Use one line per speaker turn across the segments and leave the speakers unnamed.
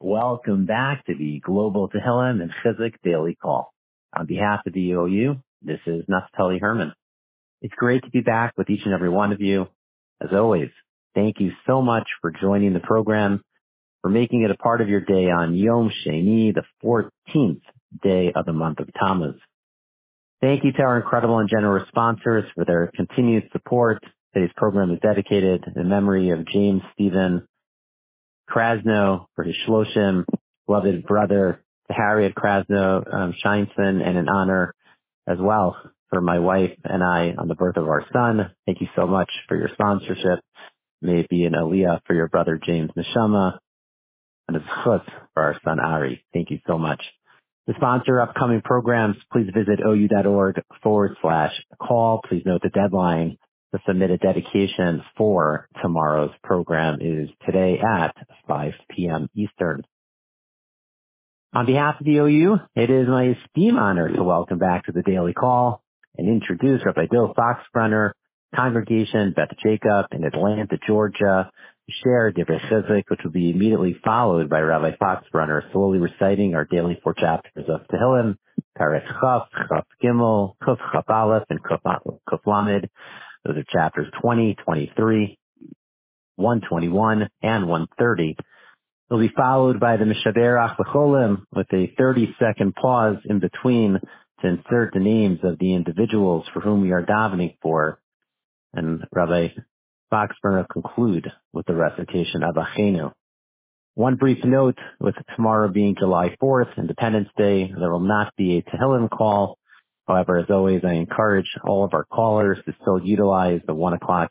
Welcome back to the Global Tehillim and Chizuk Daily Call. On behalf of the OU, this is Naftali Herman. It's great to be back with each and every one of you. As always, thank you so much for joining the program, for making it a part of your day on Yom Sheni, the 14th day of the month of Tammuz. Thank you to our incredible and generous sponsors for their continued support. Today's program is dedicated in memory of James Stephen Krasno for his Shloshim, beloved brother Harriet Krasno um, Scheinson, and an honor as well for my wife and I on the birth of our son. Thank you so much for your sponsorship. May it be an aliyah for your brother James Neshama and a chutz for our son Ari. Thank you so much. To sponsor upcoming programs, please visit ou.org forward slash call. Please note the deadline to submit a dedication for tomorrow's program is today at 5 p.m. Eastern. On behalf of the OU, it is my esteemed honor to welcome back to the Daily Call and introduce Rabbi Bill Foxbrunner, Congregation Beth Jacob in Atlanta, Georgia, to share Divrei Chizuk, which will be immediately followed by Rabbi Foxbrunner slowly reciting our daily four chapters of Tehillim, Perek Chaf, Chaf Gimel, Kuf Chaf Aleph, and Kuf Lamed. Those are chapters 20, 23, 121, and 130. It'll be followed by the Mishaberach L'cholim with a 30 second pause in between to insert the names of the individuals for whom we are davening for. And Rabbi Foxbrunner will conclude with the recitation of Achenu. One brief note, with tomorrow being July 4th, Independence Day, there will not be a Tehillim call. However, as always, I encourage all of our callers to still utilize the 1 o'clock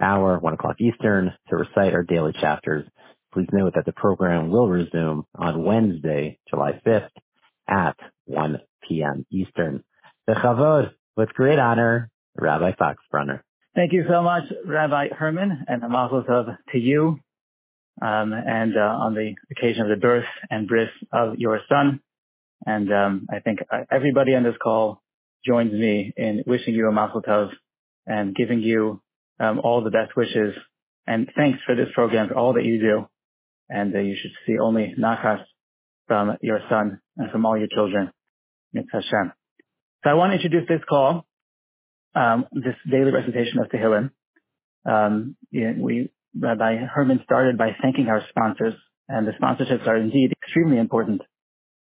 hour, 1 o'clock Eastern, to recite our daily chapters. Please note that the program will resume on Wednesday, July 5th at 1 p.m. Eastern. The Chavod, with great honor, Rabbi Foxbrunner.
Thank you so much, Rabbi Herman, and mazel tov to you, um, and uh, on the occasion of the birth and bris of your son. And um, I think everybody on this call joins me in wishing you a mazel tov and giving you um, all the best wishes. And thanks for this program, for all that you do. And uh, you should see only nachas from your son and from all your children. Mitzvah Hashem. So I want to introduce this call, um, this daily recitation of Tehillim. Um, we, Rabbi Herman started by thanking our sponsors, and the sponsorships are indeed extremely important.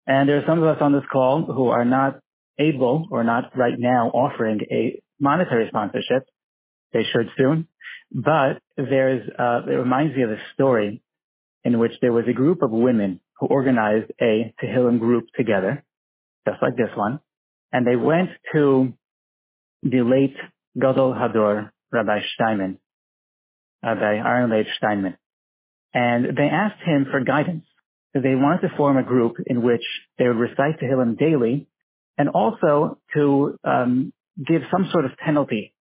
And there are some of us on this call who are not able or not right now offering a monetary sponsorship. They should soon. But there's, uh, it reminds me of a story in which there was a group of women who organized a Tehillim group together, just like this one. And they went to the late Gadol Hador, Rabbi Steinman, Rabbi Aaron Leib Steinman. And they asked him for guidance. They wanted to form a group in which they would recite Tehillim daily and also to um, give some sort of penalty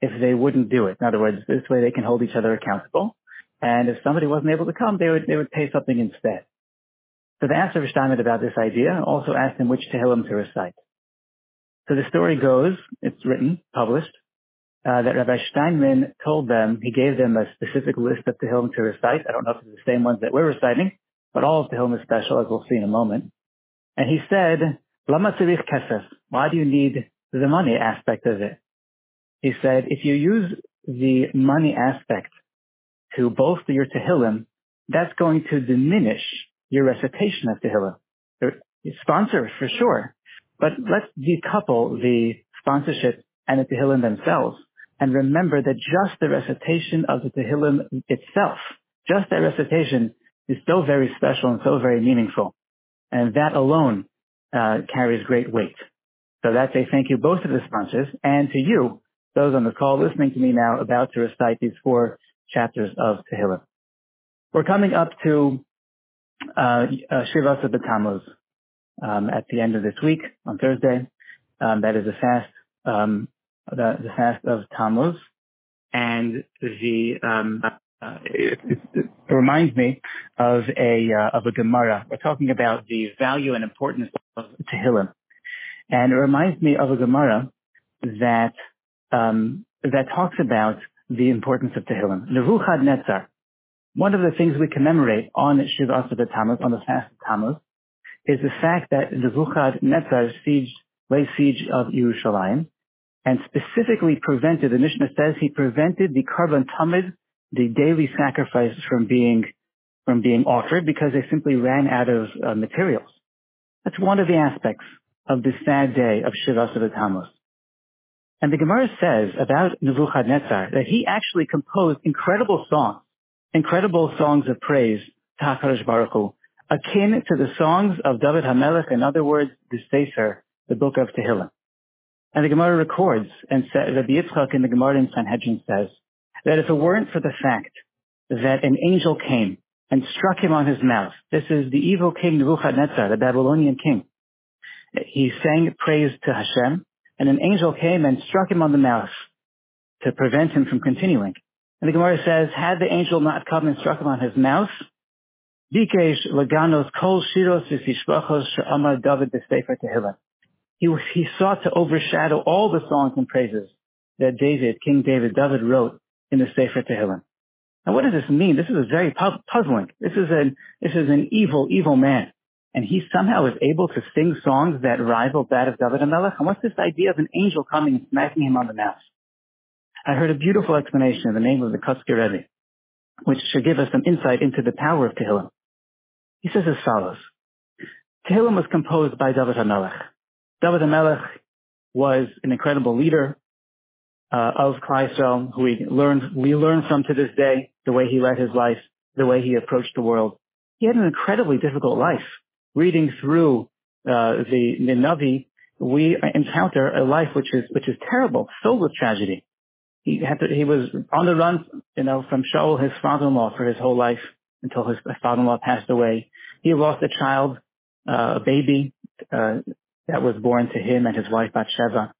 if they wouldn't do it. In other words, this way they can hold each other accountable. And if somebody wasn't able to come, they would they would pay something instead. So they asked Rabbi Steinman about this idea, also asked him which Tehillim to recite. So the story goes, it's written, published, uh, that Rabbi Steinman told them, he gave them a specific list of Tehillim to recite. I don't know if it's the same ones that we're reciting, but all of Tehillim is special, as we'll see in a moment. And he said, Lama kesef. Why do you need the money aspect of it? He said, if you use the money aspect to bolster your Tehillim, that's going to diminish your recitation of Tehillim. Sponsor for sure, but let's decouple the sponsorship and the Tehillim themselves and remember that just the recitation of the Tehillim itself, just that recitation is so very special and so very meaningful. And that alone uh, carries great weight. So that's a thank you both to the sponsors and to you, those on the call listening to me now about to recite these four chapters of Tehillim. We're coming up to uh, uh, Shiva B'Tammuz um, at the end of this week on Thursday. Um, that is the fast, um, the, the, fast of Tammuz, and the um, uh, it, it, it, reminds me of a uh, of a Gemara. We're talking about the value and importance of Tehillim, and it reminds me of a Gemara that um, that talks about the importance of Tehillim. Nebuchadnezzar one of the things we commemorate on Shiva Asar Tammuz, on the fast of Tammuz, is the fact that Nebuchadnezzar sieged, laid siege of Yerushalayim, and specifically prevented, the Mishnah says he prevented the Korban Tamid, the daily sacrifice from being, from being offered because they simply ran out of uh, materials. That's one of the aspects of this sad day of Shiva Asar Tammuz. And the Gemara says about Nebuchadnezzar that he actually composed incredible songs, incredible songs of praise to HaKadosh Baruch Hu, akin to the songs of David HaMelech, in other words, the Sefer, the book of Tehillim. And the Gemara records, and says Rabbi Yitzchak in the Gemara in Sanhedrin says, that if it weren't for the fact that an angel came and struck him on his mouth, this is the evil king Nebuchadnezzar, the Babylonian king. He sang praise to Hashem, and an angel came and struck him on the mouth to prevent him from continuing. And the Gemara says, had the angel not come and struck him on his mouth, Bikesh Laganos Kol Shiros David. He, he sought to overshadow all the songs and praises that David, King David, David wrote in the Sefer Tehillim. Now what does this mean? This is very puzzling. This is an, this is an evil, evil man and he somehow is able to sing songs that rival that of David HaMelech. And what's this idea of an angel coming and smacking him on the mouth? I heard a beautiful explanation in the name of the Kotzker Rebbe, which should give us some insight into the power of Tehillim. He says as follows. Tehillim was composed by David HaMelech. David HaMelech was an incredible leader uh, of Klai who we learned, we learn from to this day, the way he led his life, the way he approached the world. He had an incredibly difficult life reading through uh, the, the Navi, we encounter a life which is which is terrible, filled with tragedy. He had to, he was on the run, you know, from Shaul, his father-in-law, for his whole life until his father-in-law passed away. He lost a child, uh, a baby uh, that was born to him and his wife Bathsheba.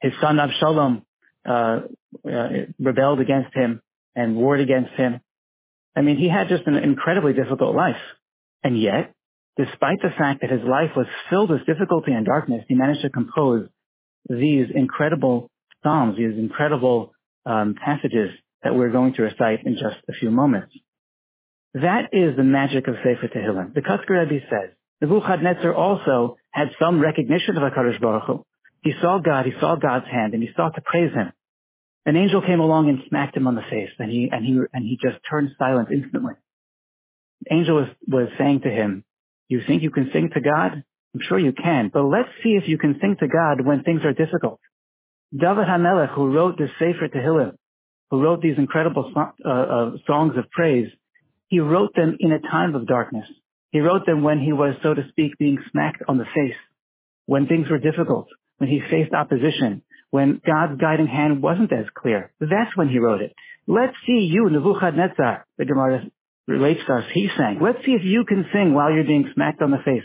His son Absalom uh, uh, rebelled against him and warred against him. I mean, he had just an incredibly difficult life, and yet despite the fact that his life was filled with difficulty and darkness, he managed to compose these incredible psalms, these incredible um, passages that we're going to recite in just a few moments. That is the magic of Sefer Tehillim. The Kotzker Rebbe says, Nebuchadnezzar also had some recognition of HaKadosh Baruch Hu. He saw God, he saw God's hand, and he sought to praise him. An angel came along and smacked him on the face, and he, and he, and he just turned silent instantly. The angel was, was saying to him, you think you can sing to God? I'm sure you can, but let's see if you can sing to God when things are difficult. David HaMelech, who wrote the Sefer Tehillim, who wrote these incredible uh, uh, songs of praise, he wrote them in a time of darkness. He wrote them when he was, so to speak, being smacked on the face, when things were difficult, when he faced opposition, when God's guiding hand wasn't as clear. That's when he wrote it. Let's see you, Nebuchadnezzar, the Gemara relates to us. He sang. Let's see if you can sing while you're being smacked on the face.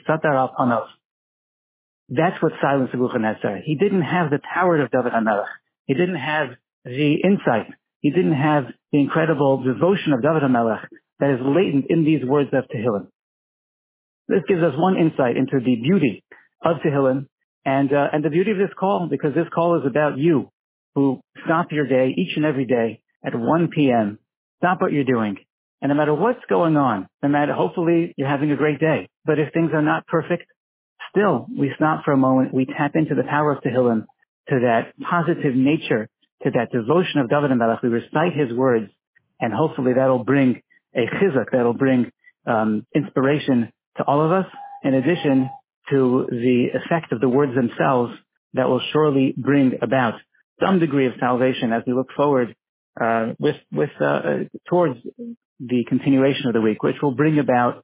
That's what silenced Nebuchadnezzar. He didn't have the power of David HaMelech. He didn't have the insight. He didn't have the incredible devotion of David HaMelech that is latent in these words of Tehillim. This gives us one insight into the beauty of Tehillim and, uh, and the beauty of this call because this call is about you who stop your day each and every day at 1 p.m. Stop what you're doing and no matter what's going on, no matter, hopefully you're having a great day. But if things are not perfect, still we stop for a moment. We tap into the power of Tehillim, to that positive nature, to that devotion of David HaMelech. We recite his words and hopefully that'll bring a chizuk, that'll bring um, inspiration to all of us in addition to the effect of the words themselves that will surely bring about some degree of salvation as we look forward uh, with with uh, towards the continuation of the week, which will bring about,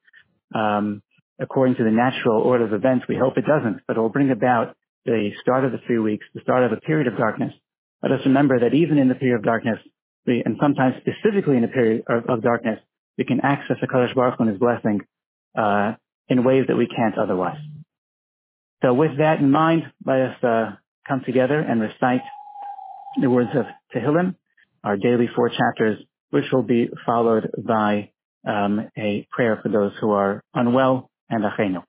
um, according to the natural order of events, we hope it doesn't, but it will bring about the start of the three weeks, the start of a period of darkness. Let us remember that even in the period of darkness, we, and sometimes specifically in a period of, of darkness, we can access the Kadosh Baruch Hu and His blessing uh, in ways that we can't otherwise. So with that in mind, let us uh, come together and recite the words of Tehillim, our daily four chapters, which will be followed by um, a prayer for those who are unwell and achenu.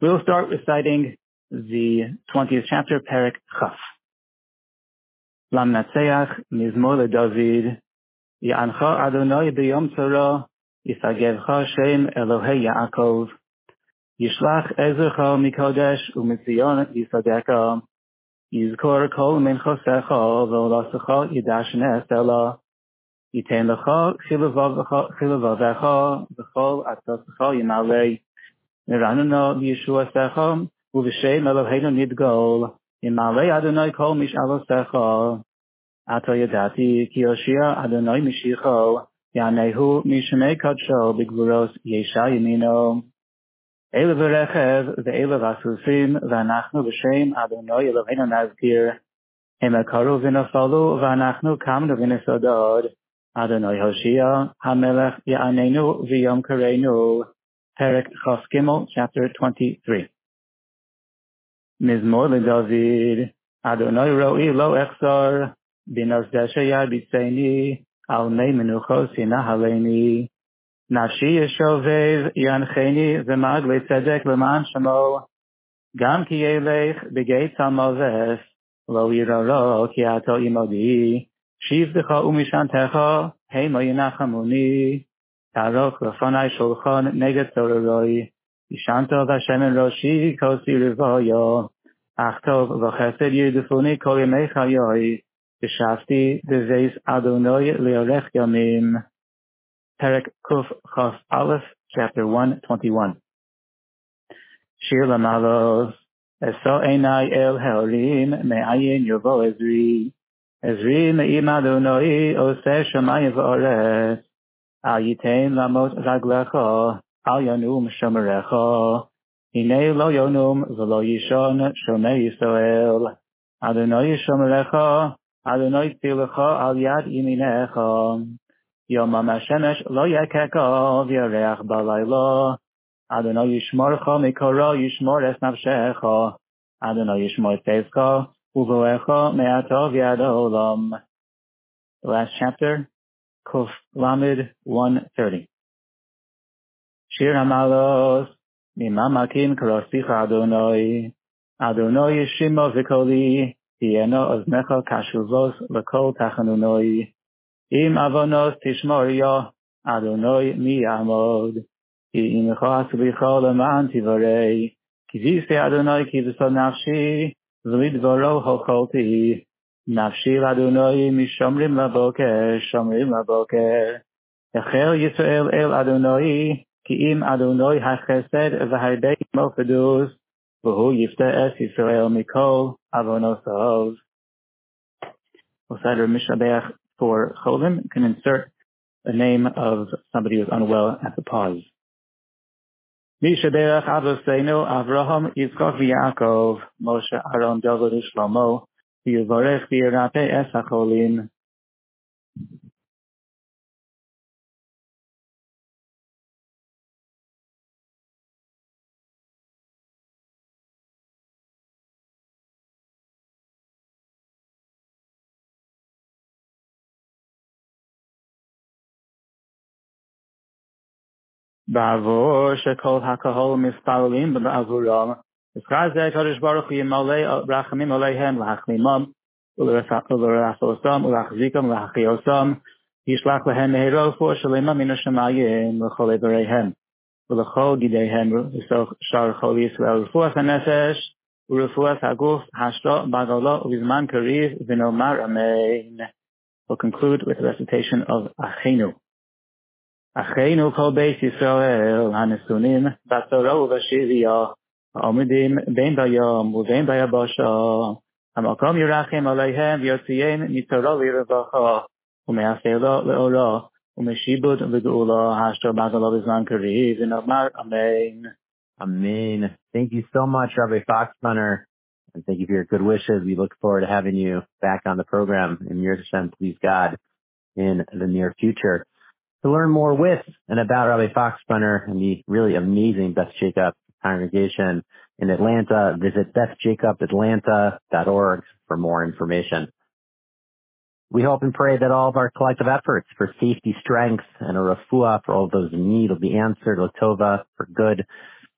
We'll start reciting the 20th chapter, Perek Chaf. Lam Natseach, Mizmor LeDavid, Ya'ancha Adonai B'yom Tzara, Yisagevcha Shem Elohei Yaakov, ישלח עזרך מקודש ומציון יסדקה. יזכור כל מנחוסך ועולסך ידשנה סלע. ייתן לך חילבבך וכל עצתך ימלא. נרננו בישועתך ובשם אלוהינו נדגול. ימלא אדוני כל משאלותיך. עתה ידעתי כי יושיע אדוני משיחו, יענהו משמי קדשו בגבורות ישע ימינו. אלה ברכב ואלה בסוסים, ואנחנו בשם אדוני אלוהינו נזכיר. הם עקרו ונפלו, ואנחנו קמנו ונסודות. אדוני הושיע, המלך יעננו ויום קראנו. פרק כ"ג, chapter 23. מזמור לדוד, אדוני רואי לא אחסור, בנוס דשא ירביצני, על מי מנוחוס ינהלני. נפשי ישובב ינחני ומעגלי צדק למען שמו. גם כי ילך בגיא צמאבס, לא יררו כי עתו עמודי. שיבדך ומשענתך, המה ינחמוני. תערוך לפני שולחן נגד צוררוי. ישנת בשמן ראשי כוסי רבויו. אך טוב וחסד ירדפוני כל ימי חיי. ישבתי בבייס אדוני לירך ימים. Perek Kuf Chaf Aleph, chapter 121. Shir Lamalos, Eso Einai El Haorim, Me'ayin Yovo Ezri, Ezri Me'im Adonoi, Ose Shamayim V'orez, Al Yitein Lamot Raglecho, Al Yanum Shomerecho, Hine Lo Yonum V'lo Yishon Shomei Yisrael, Adonoi Shomerecho, Adonoi Tzilecho Al Yad Yiminecho, יומם השמש לא יקקה וירח בלילה. אדוני ישמורך מקורו ישמור את נפשך. אדוני ישמור צאצך ובואך מעתה ועד העולם. Last chapter, Kuf Lamed 130. שיר המעלות, ממה מקים קרוסיך אדוני. אדוני שימו וקולי, תהיינו אוזנך קשובות לכל תחנונוי. אם עוונות תשמור יה, אדוני מי יעמוד. כי אם לך סליחה למען תברי, כי זיסי אדוני כי בסוד נפשי, ולדברו הוכלתי. נפשי לאדוני משומרים לבוקר, שומרים לבוקר. החל ישראל אל אדוני, כי אם אדוני החסד והרבה עמו פדוס, והוא יפתה את ישראל מכל עוונותיו. Osada Mishabech for Cholim can insert a name of somebody who's unwell at the pause. Mishabech Avoseinu Avraham Yitzchak v'Yaakov Moshe Aaron David Shlomo v'Yivarech v'Yirate Es HaCholim בעבור שכל הקהול מספרלים בעבורם. בזכר זה הקדוש ברוך הוא ימלא רחמים עליהם להחלימם ולרפאוסם ולהחזיקם ולהחיוסם. ישלח להם מהירו רפואה שלמה מן השמיים לכל איבריהם ולכל גידיהם לסוך שאר כל ישראל רפואת הנפש ורפואת הגוף השתו בגלו ובזמן קריב ונאמר אמן. We'll conclude with the recitation of Achenu. אחינו כל בית ישראל הנשונים בצרו ובשביה עומדים בין בים ובין ביבשה המקום ירחם עליהם ויוציאם מצרו לרווחה ומאפלה לאורה ומשיבוד וגאולה אשר בגלו בזמן קריב ונאמר אמן.
Amen. Thank you so much, Rabbi Foxbrunner. And thank you for your good wishes. We look forward to having you back on the program in years to come please God, in the near future. To learn more with and about Rabbi Foxbrunner and the really amazing Beth Jacob congregation in Atlanta, visit bethjacobatlanta.org for more information. We hope and pray that all of our collective efforts for safety, strength, and a refuah for all those in need will be answered, Latova, for good.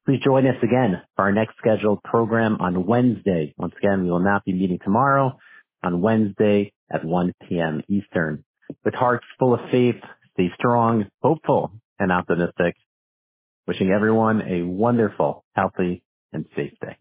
Please join us again for our next scheduled program on Wednesday. Once again, we will not be meeting tomorrow on Wednesday at 1 p.m. Eastern. With hearts full of faith, stay strong, hopeful, and optimistic. Wishing everyone a wonderful, healthy, and safe day.